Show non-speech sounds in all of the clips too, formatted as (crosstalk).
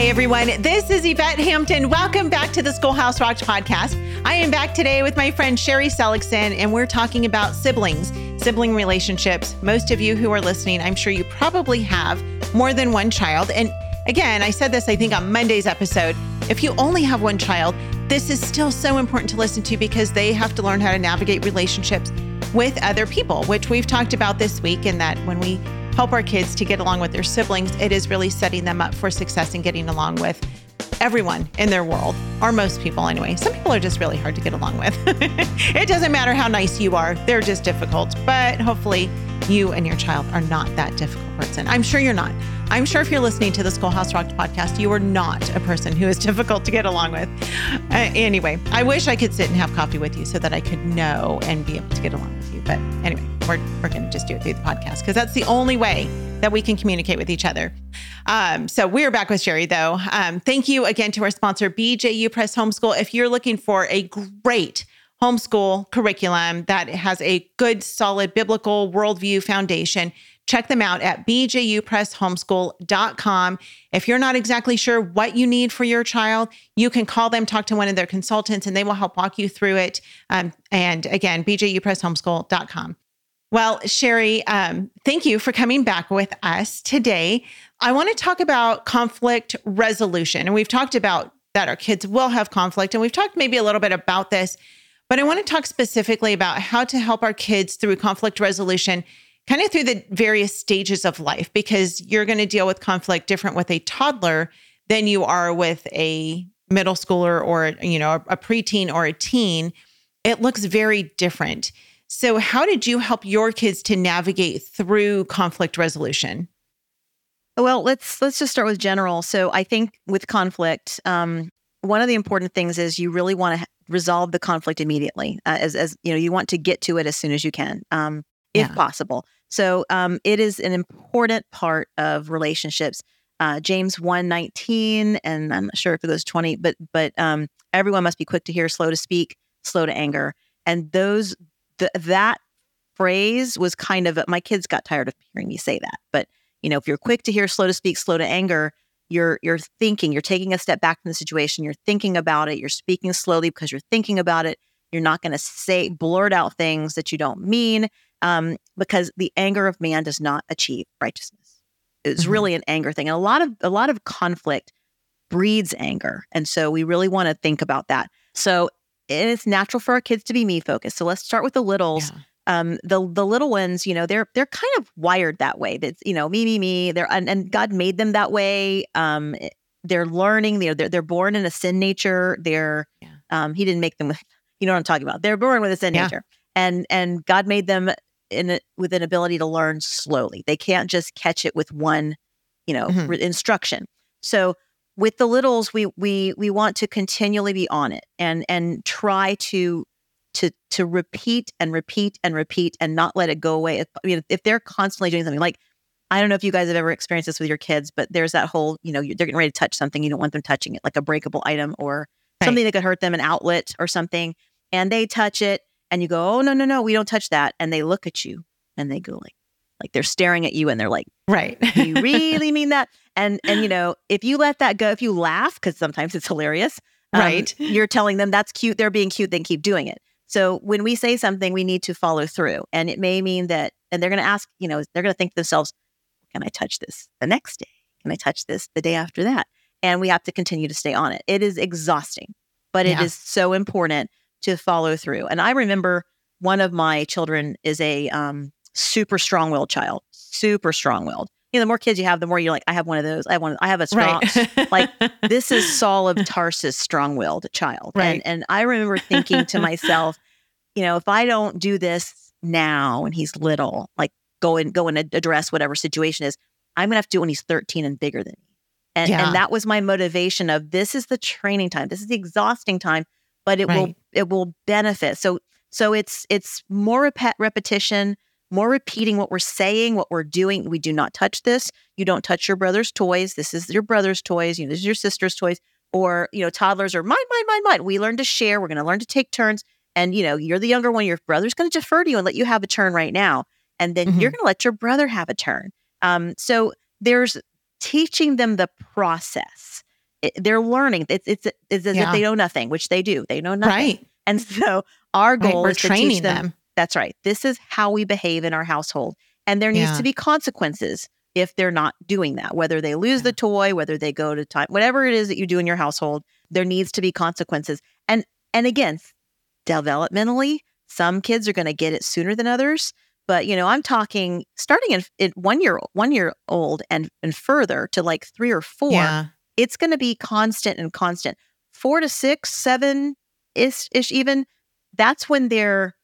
Hey everyone, this is Yvette Hampton. Welcome back to the Schoolhouse Rocked podcast. I am back today with my friend Sherri Seligson, and we're talking about siblings, sibling relationships. Most of you who are listening, I'm sure you probably have more than one child. And again, I said this, I think, on Monday's episode. If you only have one child, this is still so important to listen to because they have to learn how to navigate relationships with other people, which we've talked about this week, and that when we help our kids to get along with their siblings, it is really setting them up for success and getting along with everyone in their world, or most people anyway. Some people are just really hard to get along with. (laughs) it doesn't matter how nice you are, they're just difficult. But hopefully, you and your child are not that difficult person. I'm sure you're not. I'm sure if you're listening to the Schoolhouse Rocked podcast, you are not a person who is (laughs) difficult to get along with. Uh, anyway, I wish I could sit and have coffee with you so that I could know and be able to get along with you. But anyway, we're, we're going to just do it through the podcast because that's the only way that we can communicate with each other. Um, so we're back with Sherri, though. Um, thank you again to our sponsor, BJU Press Homeschool. If you're looking for a great homeschool curriculum that has a good, solid biblical worldview foundation, check them out at bjupresshomeschool.com. If you're not exactly sure what you need for your child, you can call them, talk to one of their consultants, and they will help walk you through it. Um, and again, bjupresshomeschool.com. Well, Sherri, um, thank you for coming back with us today. I want to talk about conflict resolution. And we've talked about that our kids will have conflict. And we've talked maybe a little bit about this, but I want to talk specifically about how to help our kids through conflict resolution, kind of through the various stages of life, because you're going to deal with conflict different with a toddler than you are with a middle schooler or, you know, a preteen or a teen. It looks very different. So, how did you help your kids to navigate through conflict resolution? Well, let's let's just start with general. So, I think with conflict, um, one of the important things is you really want to resolve the conflict immediately, uh, as as you know, you want to get to it as soon as you can, um, if yeah. possible. So, um, it is an important part of relationships. Uh, James one nineteen, and I'm not sure if it goes twenty, but but um, everyone must be quick to hear, slow to speak, slow to anger, and those th- that phrase was kind of my kids got tired of hearing me say that. But you know, if you're quick to hear, slow to speak, slow to anger, you're you're thinking, you're taking a step back from the situation, you're thinking about it, you're speaking slowly because you're thinking about it. You're not going to say blurt out things that you don't mean um, because the anger of man does not achieve righteousness. It's mm-hmm. really an anger thing, and a lot of a lot of conflict breeds anger, and so we really want to think about that. So it's natural for our kids to be me focused. So let's start with the littles. Yeah. Um, the the little ones, you know, they're they're kind of wired that way. That's you know, me, me, me. They're and, and God made them that way. Um, eh, they're learning. They're they're, they're born in a sin nature. They're yeah. um, He didn't make them. With, you know what I'm talking about. They're born with a sin yeah. nature, and and God made them in a, with an ability to learn slowly. They can't just catch it with one, you know, mm-hmm. re- instruction. So with the littles we we we want to continually be on it and and try to to to repeat and repeat and repeat and not let it go away if, I mean, if they're constantly doing something like I don't know if you guys have ever experienced this with your kids, but there's that whole, you know, they're getting ready to touch something. You don't want them touching it, like a breakable item or right. something that could hurt them, an outlet or something. And they touch it and you go, oh, no, no, no, we don't touch that. And they look at you and they go like, like they're staring at you and they're like, right. you really mean that? And, and, you know, if you let that go, if you laugh, because sometimes it's hilarious, um, right. (laughs) You're telling them that's cute. They're being cute. Then keep doing it. So when we say something, we need to follow through. And it may mean that, and they're going to ask, you know, they're going to think to themselves, can I touch this the next day? Can I touch this the day after that? And we have to continue to stay on it. It is exhausting, but yeah. it is so important to follow through. And I remember one of my children is a um, super strong willed child, super strong willed. You know, the more kids you have, the more you're like, I have one of those. I have one. I have a strong, right. like this is Saul of Tarsus, strong willed child. Right. And, and I remember thinking to myself, you know, if I don't do this now when he's little, like go and go and address whatever situation is, I'm gonna have to do it when he's 13 and bigger than me. And, yeah. and that was my motivation of this is the training time. This is the exhausting time, but it right. will it will benefit. So so it's it's more rep- repetition, more repeating what we're saying, what we're doing. We do not touch this. You don't touch your brother's toys. This is your brother's toys. You know, this is your sister's toys. Or, you know, toddlers are mine, mine, mine, mine. We learn to share. We're going to learn to take turns. And, you know, you're the younger one. Your brother's going to defer to you and let you have a turn right now. And then mm-hmm. you're going to let your brother have a turn. Um, so there's teaching them the process. It, they're learning. It's it's it's as Yeah. if they know nothing, which they do. They know nothing. Right. And so our Right. goal We're is to training teach them, them. That's right. This is how we behave in our household, and there needs Yeah. to be consequences if they're not doing that. Whether they lose the toy, whether they go to time, whatever it is that you do in your household, there needs to be consequences. And and again, developmentally, some kids are going to get it sooner than others. But you know, I'm talking starting in, in one year one year old and and further to like three or four Yeah. It's going to be constant and constant. Four to six, seven ish, ish even. That's when their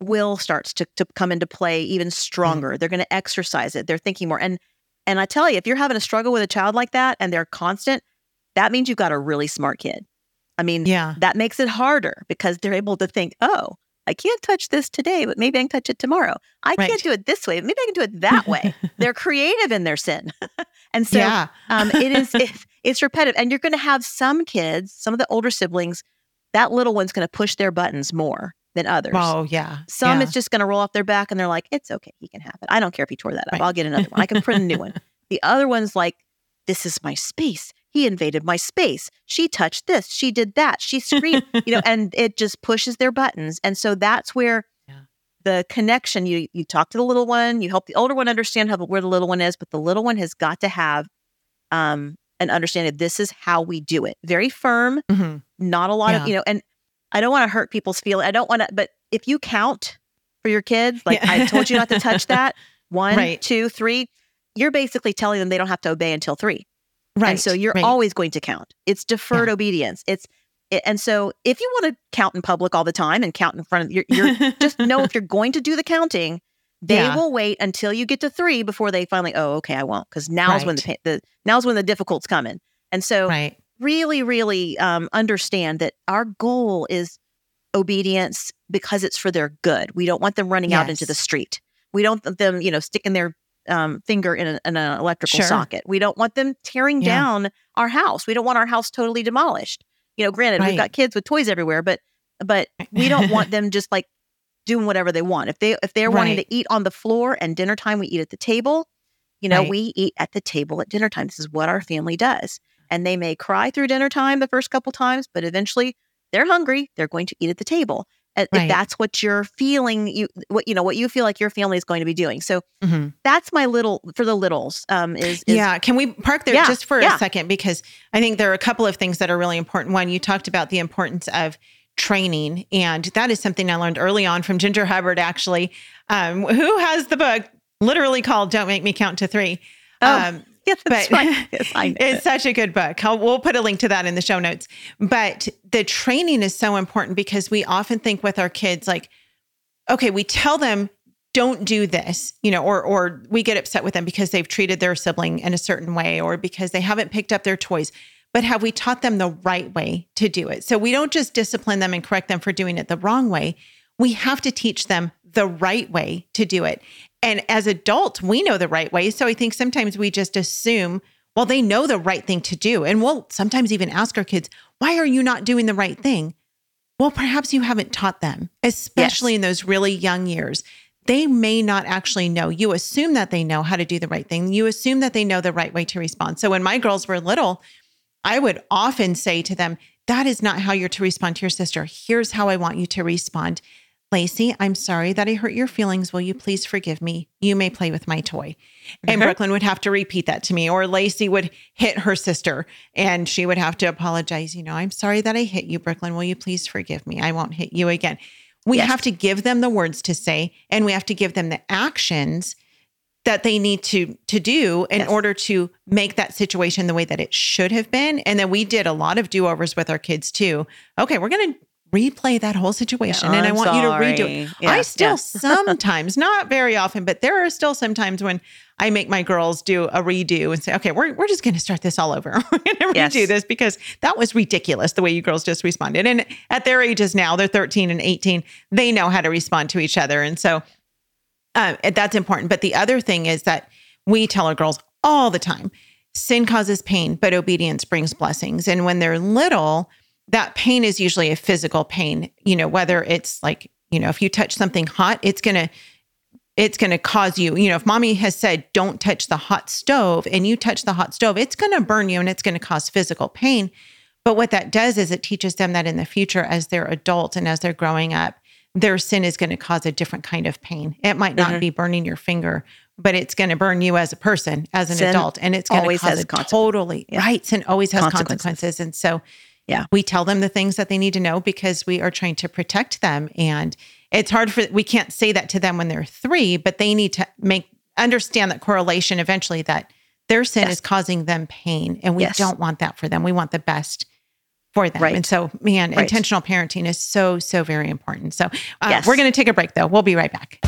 will starts to, to come into play even mm-hmm. stronger. They're going to exercise it. They're thinking more. And and I tell you, if you're having a struggle with a child like that and they're constant, that means you've got a really smart kid. I mean, Yeah. that makes it harder because they're able to think, oh, I can't touch this today, but maybe I can touch it tomorrow. I Right. can't do it this way, but maybe I can do it (laughs) that way. they're creative in their sin. (laughs) and so yeah. um, it is (laughs) it's, it's repetitive and you're going to have some kids some of the older siblings that little one's going to push their buttons more than others Oh, yeah. some yeah. it's just going to roll off their back and they're like it's okay he can have it i don't care if he tore that up Right. i'll get another one i can print a new one the other one's like this is my space he invaded my space she touched this she did that she screamed (laughs) you know and it just pushes their buttons and so that's where Yeah. the connection you you talk to the little one you help the older one understand how where the little one is but the little one has got to have um an understanding this is how we do it very firm mm-hmm. not a lot Yeah. of you know and i don't want to hurt people's feelings i don't want to but if you count for your kids like Yeah. i told you not to touch that (laughs) one, Right. two, three. you're basically telling them they don't have to obey until three Right. and so you're right. always going to count. It's deferred obedience. It's it, and so if you want to count in public all the time and count in front of you're, you're (laughs) just know if you're going to do the counting, they Yeah. will wait until you get to three before they finally. Oh, okay, I won't because now's when the, Right. the now's when the difficult's coming. And so right. really, really um, understand that our goal is obedience because it's for their good. We don't want them running out into the street. We don't want them, you know, sticking their um, finger in, a, in an electrical Sure. socket. We don't want them tearing Yeah. down our house. We don't want our house totally demolished. You know, granted, Right. we've got kids with toys everywhere, but but we don't (laughs) want them just like doing whatever they want. If they if they're wanting to eat on the floor and dinner time we eat at the table, you know, Right. we eat at the table at dinner time. This is what our family does. And they may cry through dinner time the first couple times, but eventually they're hungry. They're going to eat at the table. Uh, If that's what you're feeling, you what you know what you feel like your family is going to be doing. So Mhm. that's my little for the littles. Um, is, is yeah. Can we park there Yeah, just for yeah. a second? Because I think there are a couple of things that are really important. One, you talked about the importance of training. And that is something I learned early on from Ginger Hubbard, actually, um, who has the book literally called Don't Make Me Count to Three. Oh, Um, (laughs) yeah, that's but right. (laughs) Yes, I know it's it. such a good book. I'll, we'll put a link to that in the show notes. But the training is so important because we often think with our kids, like, okay, we tell them don't do this, you know, or or we get upset with them because they've treated their sibling in a certain way or because they haven't picked up their toys. But have we taught them the right way to do it? So we don't just discipline them and correct them for doing it the wrong way. We have to teach them the right way to do it. And as adults, we know the right way. So I think sometimes we just assume, well, they know the right thing to do. And we'll sometimes even ask our kids, why are you not doing the right thing? Well, perhaps you haven't taught them, especially in those really young years. They may not actually know. You assume that they know how to do the right thing. You assume that they know the right way to respond. So when my girls were little, I would often say to them, that is not how you're to respond to your sister. Here's how I want you to respond. Lacey, I'm sorry that I hurt your feelings. Will you please forgive me? You may play with my toy. And. Brooklyn would have to repeat that to me, or Lacey would hit her sister and she would have to apologize. You know, I'm sorry that I hit you, Brooklyn. Will you please forgive me? I won't hit you again. We Yes. have to give them the words to say and we have to give them the actions that they need to to do in Yes. order to make that situation the way that it should have been. And then we did a lot of do-overs with our kids too. Okay, we're going to replay that whole situation and I want you to redo it. Yeah, I still yeah. (laughs) sometimes, not very often, but there are still some times when I make my girls do a redo and say, okay, we're, we're just going to start this all over. (laughs) we're going to Yes. redo this because that was ridiculous the way you girls just responded. And at their ages now, they're 13 and 18, they know how to respond to each other. And so uh, that's important. But the other thing is that we tell our girls all the time sin causes pain, but obedience brings blessings. And when they're little, that pain is usually a physical pain, you know, whether it's like, you know, if you touch something hot, it's going to, it's going to cause you, you know, if mommy has said, don't touch the hot stove and you touch the hot stove, it's going to burn you and it's going to cause physical pain. But what that does is it teaches them that in the future, as they're adults and as they're growing up, their sin is going to cause a different kind of pain. It might not mm-hmm. be burning your finger, but it's going to burn you as a person, as an sin adult, and it's going to cause a totally yeah. right. Sin always has consequences. consequences, and so yeah, we tell them the things that they need to know because we are trying to protect them. And it's hard for we can't say that to them when they're three, but they need to make understand that correlation eventually that their sin yes. is causing them pain, and we yes. don't want that for them. We want the best for them. Right. And so, man, right. intentional parenting is so, so very important. So, uh, yes. we're going to take a break though. We'll be right back.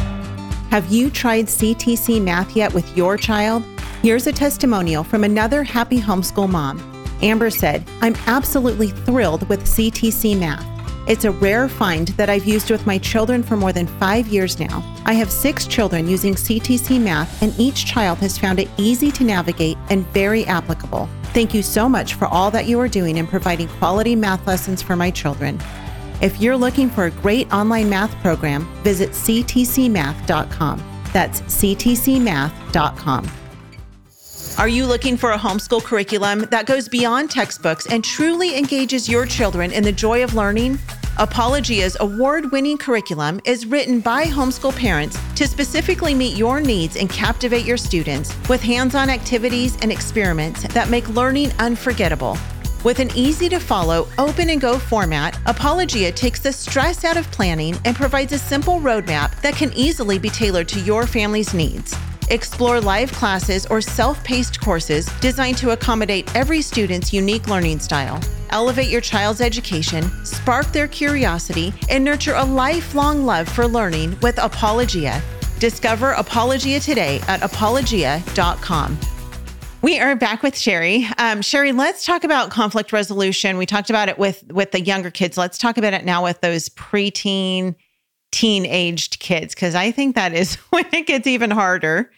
Have you tried CTC math yet with your child? Here's a testimonial from another happy homeschool mom. Amber said, I'm absolutely thrilled with CTC math. It's a rare find that I've used with my children for more than five years now. I have six children using CTC math, and each child has found it easy to navigate and very applicable. Thank you so much for all that you are doing in providing quality math lessons for my children. If you're looking for a great online math program, visit ctcmath.com. That's ctcmath.com. Are you looking for a homeschool curriculum that goes beyond textbooks and truly engages your children in the joy of learning? Apologia's award winning curriculum is written by homeschool parents to specifically meet your needs and captivate your students with hands on activities and experiments that make learning unforgettable. With an easy to follow, open and go format, Apologia takes the stress out of planning and provides a simple roadmap that can easily be tailored to your family's needs. Explore live classes or self paced courses designed to accommodate every student's unique learning style. Elevate your child's education, spark their curiosity, and nurture a lifelong love for learning with Apologia. Discover Apologia today at apologia.com. We are back with Sherri. Um, Sherri, let's talk about conflict resolution. We talked about it with with the younger kids. Let's talk about it now with those preteen, teen-aged kids because I think that is (laughs) when it gets even harder.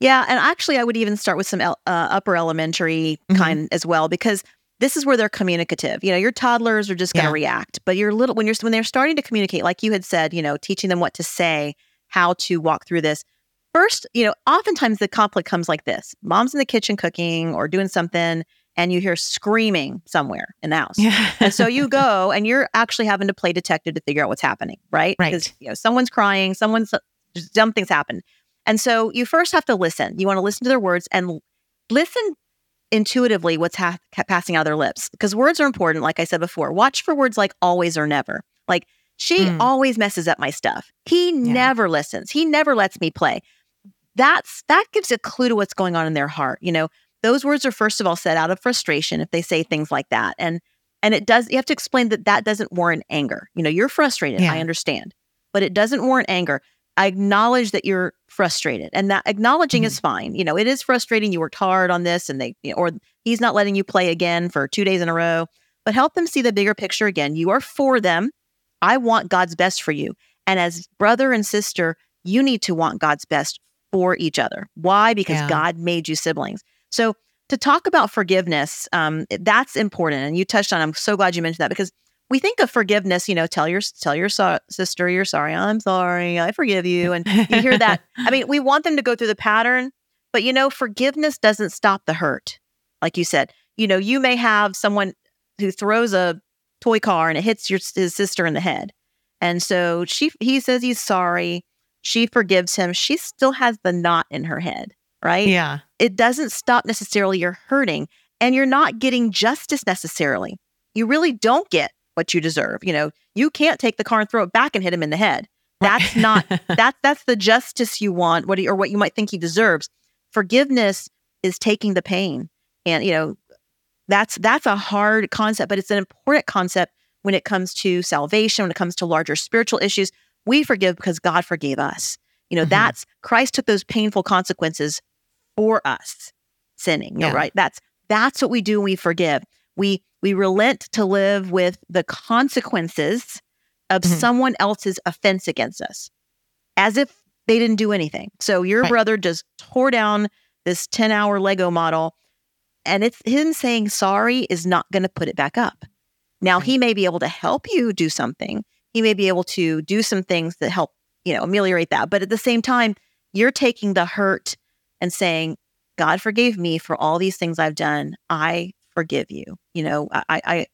Yeah, and actually, I would even start with some uh, upper elementary mm-hmm. kind as well because this is where they're communicative. You know, your toddlers are just going to yeah. react, but your little when you're when they're starting to communicate, like you had said, you know, teaching them what to say, how to walk through this. First, you know, oftentimes the conflict comes like this: mom's in the kitchen cooking or doing something, and you hear screaming somewhere in the house. Yeah. and so you (laughs) go and you're actually having to play detective to figure out what's happening, right? Right. Because you know someone's crying, someone's just dumb things happen. And so you first have to listen. You want to listen to their words and listen intuitively what's ha- passing out of their lips because words are important. Like I said before, watch for words like always or never. Like she mm. always messes up my stuff. He yeah. never listens. He never lets me play. That's that gives a clue to what's going on in their heart. You know, those words are first of all said out of frustration if they say things like that. And and it does you have to explain that that doesn't warrant anger. You know, you're frustrated. Yeah. I understand. But it doesn't warrant anger. I acknowledge that you're frustrated and that acknowledging mm-hmm. is fine. You know, it is frustrating. You worked hard on this and they, you know, or he's not letting you play again for two days in a row, but help them see the bigger picture again. You are for them. I want God's best for you. And as brother and sister, you need to want God's best for each other. Why? Because yeah. God made you siblings. So to talk about forgiveness, um, that's important. And you touched on, I'm so glad you mentioned that because we think of forgiveness, you know, tell your tell your so- sister you're sorry. I'm sorry. I forgive you. And you hear that. (laughs) I mean, we want them to go through the pattern, but you know, forgiveness doesn't stop the hurt. Like you said, you know, you may have someone who throws a toy car and it hits your his sister in the head. And so she he says he's sorry. She forgives him. She still has the knot in her head, right? Yeah. It doesn't stop necessarily your hurting and you're not getting justice necessarily. You really don't get what you deserve. You know, you can't take the car and throw it back and hit him in the head. That's not (laughs) that's that's the justice you want, what he, or what you might think he deserves. Forgiveness is taking the pain. And you know, that's that's a hard concept, but it's an important concept when it comes to salvation, when it comes to larger spiritual issues. We forgive because God forgave us. You know, mm-hmm. that's Christ took those painful consequences for us sinning, yeah. right? That's that's what we do when we forgive. We we relent to live with the consequences of mm-hmm. someone else's offense against us as if they didn't do anything. So your right. brother just tore down this 10 hour Lego model and it's him saying sorry is not going to put it back up. Now, right. he may be able to help you do something. He may be able to do some things that help you know, ameliorate that. But at the same time, you're taking the hurt and saying, God forgave me for all these things I've done. I forgive you. You know, I, I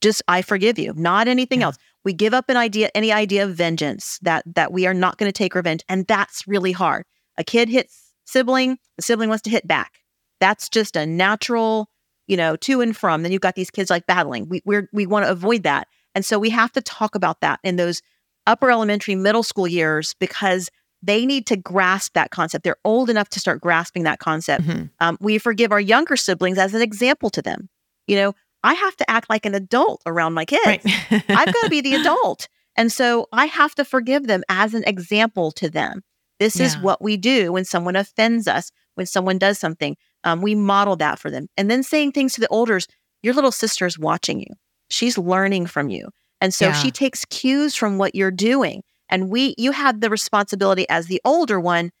just I forgive you, not anything yeah. else. We give up an idea, any idea of vengeance that that we are not going to take revenge, and that's really hard. A kid hits sibling, the sibling wants to hit back. That's just a natural, you know, to and from. Then you've got these kids like battling. We we we want to avoid that, and so we have to talk about that in those upper elementary, middle school years because they need to grasp that concept. They're old enough to start grasping that concept. Mm-hmm. Um, we forgive our younger siblings as an example to them. You know, I have to act like an adult around my kids. Right. I've got to be the (laughs) adult. And so I have to forgive them as an example to them. This yeah. is what we do when someone offends us, when someone does something. Um, we model that for them. And then saying things to the elders, your little sister is watching you. She's learning from you. And so yeah. she takes cues from what you're doing. And we you have the responsibility as the older one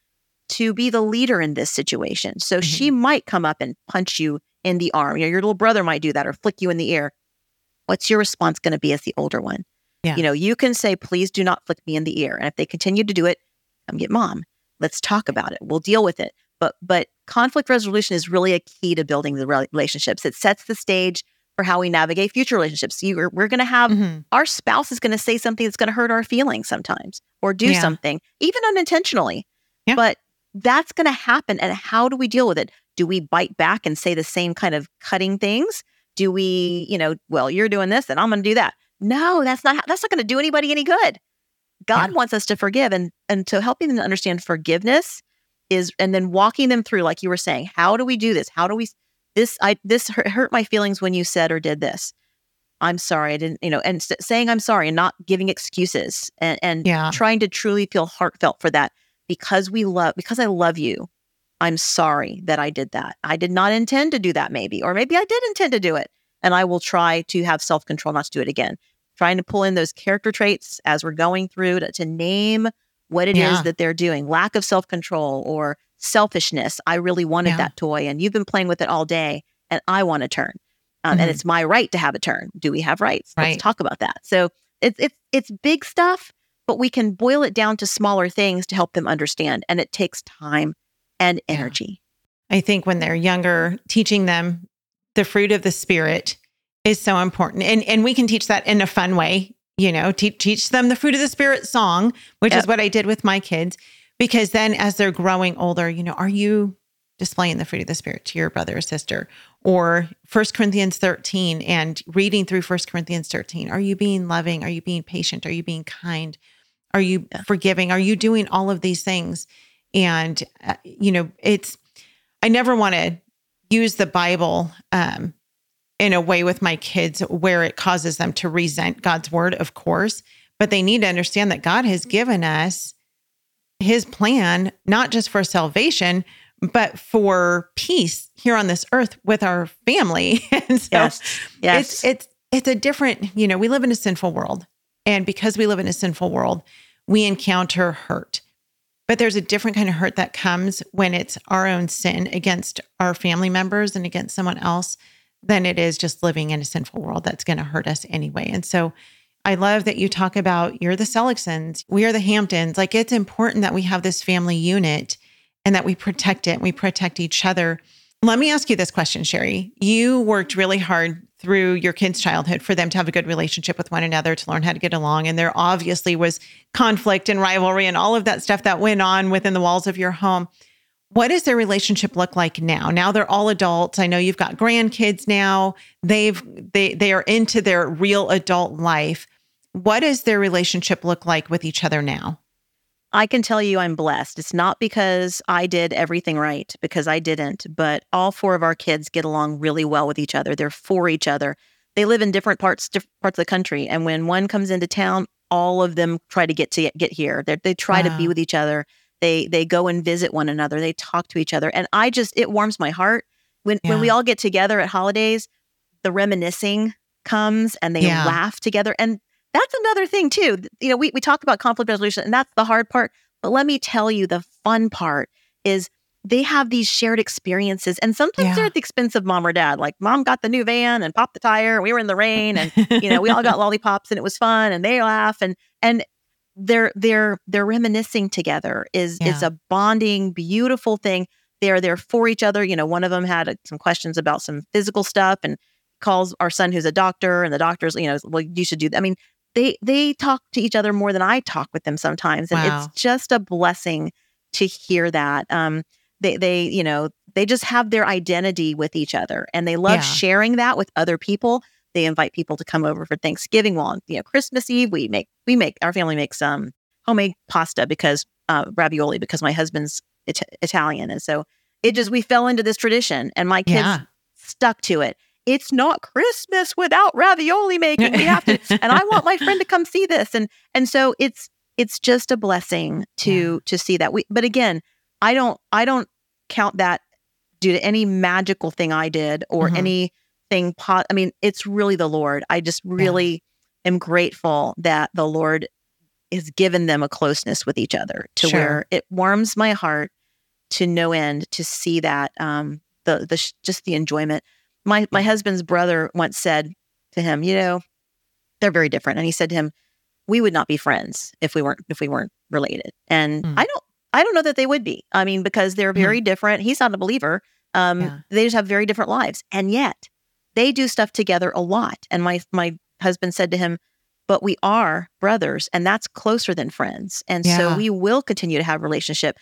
to be the leader in this situation. So mm-hmm. she might come up and punch you in the arm. You know, your little brother might do that or flick you in the ear. What's your response going to be as the older one? Yeah. You know, you can say, please do not flick me in the ear. And if they continue to do it, come get mom. Let's talk about it. We'll deal with it. But but conflict resolution is really a key to building the relationships. It sets the stage for how we navigate future relationships. You, we're going to have mm-hmm. our spouse is going to say something that's going to hurt our feelings sometimes or do yeah. something, even unintentionally. Yeah. But that's going to happen. And how do we deal with it? Do we bite back and say the same kind of cutting things? Do we, you know, well, you're doing this and I'm going to do that? No, that's not, that's not going to do anybody any good. God yeah. wants us to forgive and, and to helping them to understand forgiveness is, and then walking them through, like you were saying, how do we do this? How do we this I this hurt my feelings when you said or did this. I'm sorry, I didn't, you know, and saying I'm sorry and not giving excuses and, and yeah. trying to truly feel heartfelt for that because we love, because I love you. I'm sorry that I did that. I did not intend to do that, maybe, or maybe I did intend to do it. And I will try to have self control not to do it again. Trying to pull in those character traits as we're going through to, to name what it yeah. is that they're doing lack of self control or selfishness. I really wanted yeah. that toy and you've been playing with it all day and I want a turn. Um, mm-hmm. And it's my right to have a turn. Do we have rights? Right. Let's talk about that. So it's, it's, it's big stuff, but we can boil it down to smaller things to help them understand. And it takes time and energy. I think when they're younger, teaching them the fruit of the spirit is so important. And, and we can teach that in a fun way, you know, te- teach them the fruit of the spirit song, which yep. is what I did with my kids because then as they're growing older, you know, are you displaying the fruit of the spirit to your brother or sister or First Corinthians 13 and reading through First Corinthians 13 are you being loving are you being patient are you being kind are you yeah. forgiving are you doing all of these things and uh, you know it's I never want to use the Bible um, in a way with my kids where it causes them to resent God's word of course but they need to understand that God has given us his plan, not just for salvation, but for peace here on this earth with our family. (laughs) and so yes. Yes. it's it's it's a different, you know, we live in a sinful world. And because we live in a sinful world, we encounter hurt. But there's a different kind of hurt that comes when it's our own sin against our family members and against someone else than it is just living in a sinful world that's going to hurt us anyway. And so I love that you talk about you're the Seligsons, we are the Hamptons. Like it's important that we have this family unit and that we protect it, and we protect each other. Let me ask you this question, Sherri. You worked really hard through your kids' childhood for them to have a good relationship with one another, to learn how to get along. And there obviously was conflict and rivalry and all of that stuff that went on within the walls of your home. What does their relationship look like now? Now they're all adults. I know you've got grandkids now. They've they they are into their real adult life. What does their relationship look like with each other now? I can tell you I'm blessed. It's not because I did everything right, because I didn't, but all four of our kids get along really well with each other. They're for each other. They live in different parts different parts of the country, and when one comes into town, all of them try to get to get here. They're, they try wow. to be with each other. They they go and visit one another. They talk to each other, and I just it warms my heart when yeah. when we all get together at holidays. The reminiscing comes, and they yeah. laugh together, and that's another thing too. You know, we, we talk about conflict resolution and that's the hard part. But let me tell you, the fun part is they have these shared experiences and sometimes yeah. they're at the expense of mom or dad. Like mom got the new van and popped the tire and we were in the rain and you know, we all got (laughs) lollipops and it was fun and they laugh and and they're they're they're reminiscing together is yeah. is a bonding beautiful thing they're there for each other you know one of them had uh, some questions about some physical stuff and calls our son who's a doctor and the doctor's you know well you should do that i mean they they talk to each other more than i talk with them sometimes and wow. it's just a blessing to hear that um they they you know they just have their identity with each other and they love yeah. sharing that with other people they invite people to come over for Thanksgiving. Well, you know, Christmas Eve, we make we make our family makes um homemade pasta because uh, ravioli because my husband's it- Italian, and so it just we fell into this tradition, and my kids yeah. stuck to it. It's not Christmas without ravioli making. We have to, (laughs) and I want my friend to come see this, and and so it's it's just a blessing to yeah. to see that. We, but again, I don't I don't count that due to any magical thing I did or mm-hmm. any thing po- i mean it's really the lord i just really yeah. am grateful that the lord has given them a closeness with each other to sure. where it warms my heart to no end to see that um the the just the enjoyment my my husband's brother once said to him you know they're very different and he said to him we would not be friends if we weren't if we weren't related and mm. i don't i don't know that they would be i mean because they're hmm. very mm. different he's not a believer um, yeah. they just have very different lives and yet they do stuff together a lot. And my my husband said to him, but we are brothers and that's closer than friends. And yeah. so we will continue to have relationship.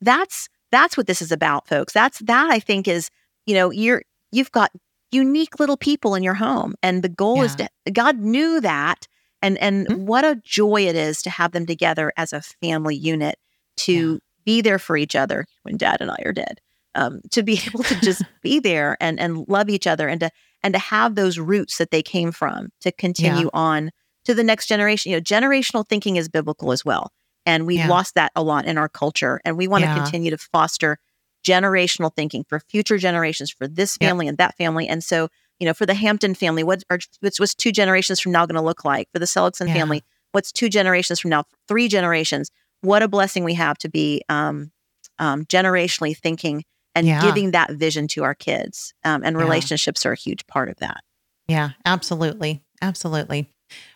That's that's what this is about, folks. That's that I think is, you know, you're you've got unique little people in your home and the goal yeah. is to God knew that and and mm-hmm. what a joy it is to have them together as a family unit to yeah. be there for each other when dad and I are dead. Um, to be (laughs) able to just (laughs) be there and and love each other and to and to have those roots that they came from to continue yeah. on to the next generation. You know, generational thinking is biblical as well. And we've yeah. lost that a lot in our culture. And we want to continue to foster generational thinking for future generations, for this family and that family. And so, you know, for the Hampton family, what are, what's, what's two generations from now going to look like? For the Seligson family, what's two generations from now? Three generations. What a blessing we have to be um, um, generationally thinking and yeah. giving that vision to our kids. Um, and relationships yeah. are a huge part of that. Yeah, absolutely. Absolutely.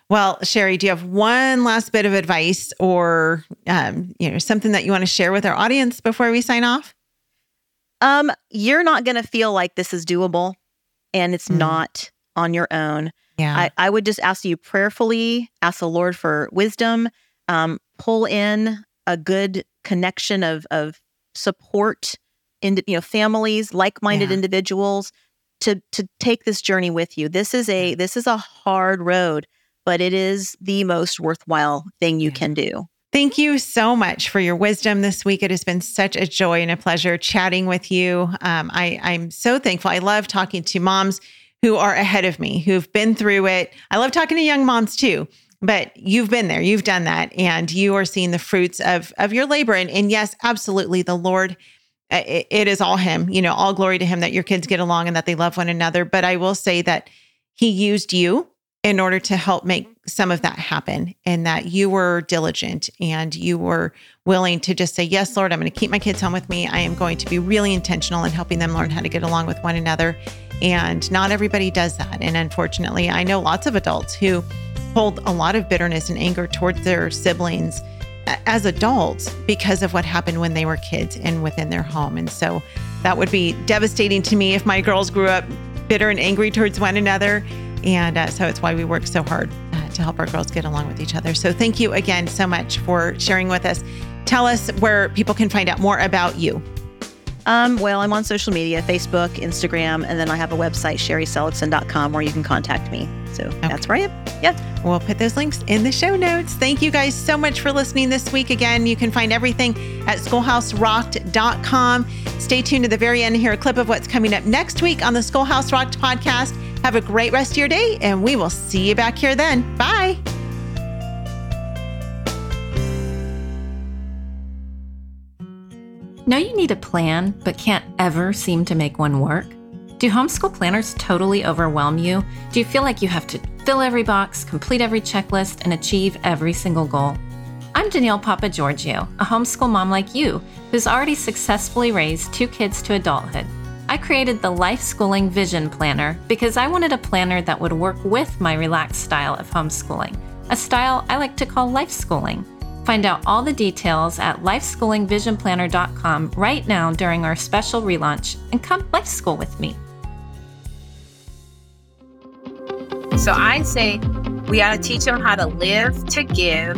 Well, Sherri, do you have one last bit of advice or um, you know something that you want to share with our audience before we sign off? Um, you're not going to feel like this is doable, and it's mm. not on your own. Yeah, I, I, would just ask you prayerfully, ask the Lord for wisdom. Um, pull in a good connection of of support in, you know, families, like-minded yeah. individuals to to take this journey with you. This is a this is a hard road, but it is the most worthwhile thing you yeah. can do. Thank you so much for your wisdom this week. It has been such a joy and a pleasure chatting with you. Um, I, I'm so thankful. I love talking to moms who are ahead of me, who've been through it. I love talking to young moms too, but you've been there, you've done that, and you are seeing the fruits of of your labor. And, and yes, absolutely, the Lord uh, it, it is all him you know all glory to him that your kids get along and that they love one another but i will say that he used you in order to help make some of that happen and that you were diligent and you were willing to just say yes lord i'm going to keep my kids home with me i am going to be really intentional in helping them learn how to get along with one another and not everybody does that and unfortunately i know lots of adults who hold a lot of bitterness and anger towards their siblings as adults because of what happened when they were kids and within their home. And so that would be devastating to me if my girls grew up bitter and angry towards one another. And uh, so it's why we work so hard to help our girls get along with each other. So thank you again so much for sharing with us. Tell us where people can find out more about you. Um, well, I'm on social media Facebook, Instagram, and then I have a website, sherriseligson.com, where you can contact me. So okay. that's where I am. Yeah. We'll put those links in the show notes. Thank you guys so much for listening this week. Again, you can find everything at schoolhouserocked.com. Stay tuned to the very end hear a clip of what's coming up next week on the Schoolhouse Rocked podcast. Have a great rest of your day, and we will see you back here then. Bye. Know you need a plan, but can't ever seem to make one work? Do homeschool planners totally overwhelm you? Do you feel like you have to fill every box, complete every checklist, and achieve every single goal? I'm Danielle Papa Giorgio, a homeschool mom like you who's already successfully raised two kids to adulthood. I created the Life Schooling Vision Planner because I wanted a planner that would work with my relaxed style of homeschooling, a style I like to call life schooling. Find out all the details at lifeschoolingvisionplanner.com right now during our special relaunch and come life school with me. So I say we got to teach them how to live to give,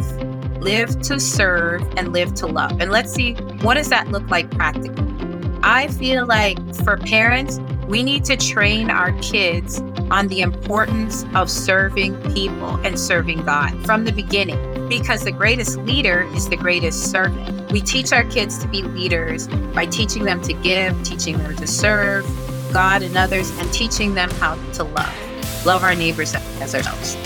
live to serve, and live to love. And let's see, what does that look like practically? I feel like for parents, we need to train our kids on the importance of serving people and serving God from the beginning because the greatest leader is the greatest servant. We teach our kids to be leaders by teaching them to give, teaching them to serve God and others, and teaching them how to love. Love our neighbors as ourselves.